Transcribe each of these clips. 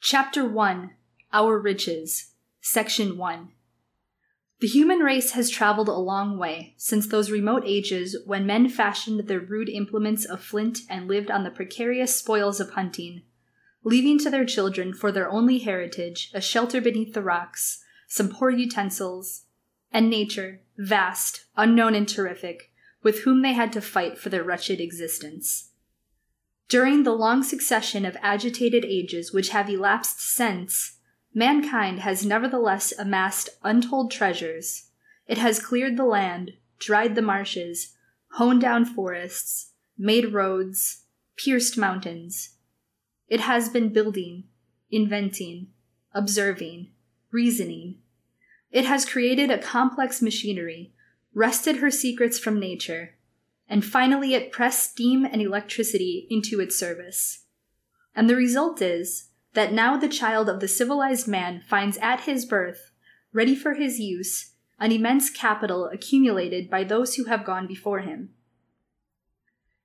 Chapter 1 Our Riches, Section 1 The human race has traveled a long way since those remote ages when men fashioned their rude implements of flint and lived on the precarious spoils of hunting, leaving to their children for their only heritage a shelter beneath the rocks, some poor utensils, and nature, vast, unknown, and terrific, with whom they had to fight for their wretched existence. During the long succession of agitated ages which have elapsed since, mankind has nevertheless amassed untold treasures. It has cleared the land, dried the marshes, honed down forests, made roads, pierced mountains. It has been building, inventing, observing, reasoning. It has created a complex machinery, wrested her secrets from nature, and finally it pressed steam and electricity into its service. And the result is that now the child of the civilized man finds at his birth, ready for his use, an immense capital accumulated by those who have gone before him.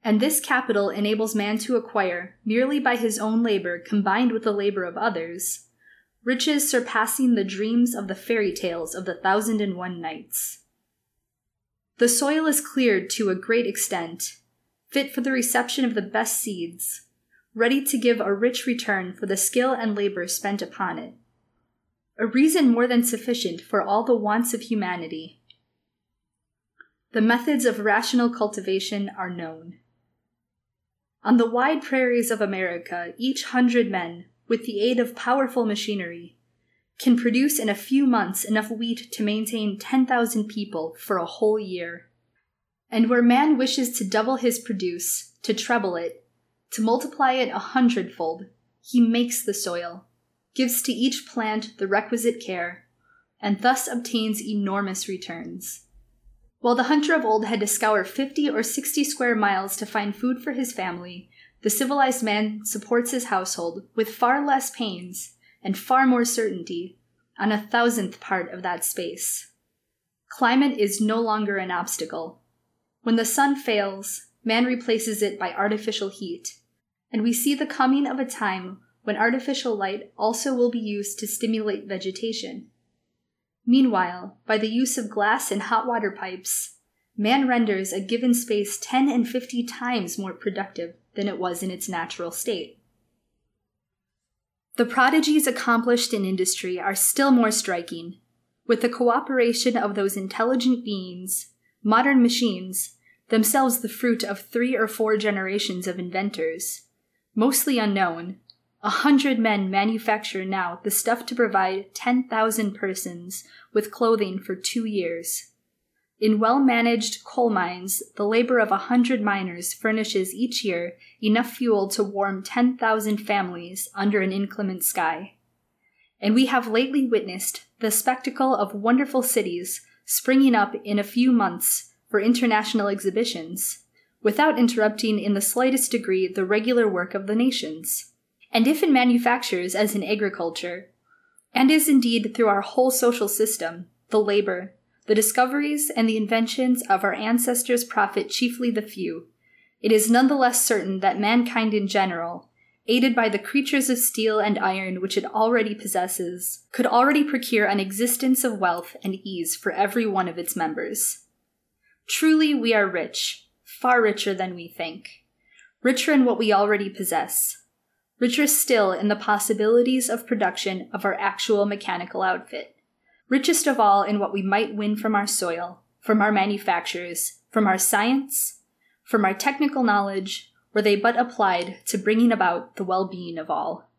And this capital enables man to acquire, merely by his own labor combined with the labor of others, riches surpassing the dreams of the fairy tales of the thousand and one nights. The soil is cleared to a great extent, fit for the reception of the best seeds, ready to give a rich return for the skill and labor spent upon it. A reason more than sufficient for all the wants of humanity. The methods of rational cultivation are known. On the wide prairies of America, each hundred men, with the aid of powerful machinery, can produce in a few months enough wheat to maintain 10,000 people for a whole year. And where man wishes to double his produce, to treble it, to multiply it a hundredfold, he makes the soil, gives to each plant the requisite care, and thus obtains enormous returns. While the hunter of old had to scour 50 or 60 square miles to find food for his family, the civilized man supports his household with far less pains and far more certainty on a thousandth part of that space. Climate is no longer an obstacle. When the sun fails, man replaces it by artificial heat, and we see the coming of a time when artificial light also will be used to stimulate vegetation. Meanwhile, by the use of glass and hot water pipes, man renders a given space 10 and 50 times more productive than it was in its natural state. The prodigies accomplished in industry are still more striking. With the cooperation of those intelligent beings, modern machines, themselves the fruit of three or four generations of inventors, mostly unknown, a hundred men manufacture now the stuff to provide 10,000 persons with clothing for two years. In well managed coal mines, the labor of a hundred miners furnishes each year enough fuel to warm 10,000 families under an inclement sky. And we have lately witnessed the spectacle of wonderful cities springing up in a few months for international exhibitions, without interrupting in the slightest degree the regular work of the nations. And if in manufactures as in agriculture, and is indeed through our whole social system, the labor, the discoveries and the inventions of our ancestors profit chiefly the few. It is none the less certain that mankind in general, aided by the creatures of steel and iron which it already possesses, could already procure an existence of wealth and ease for every one of its members. Truly, we are rich, far richer than we think, richer in what we already possess, richer still in the possibilities of production of our actual mechanical outfit richest of all in what we might win from our soil, from our manufactures, from our science, from our technical knowledge, were they but applied to bringing about the well being of all.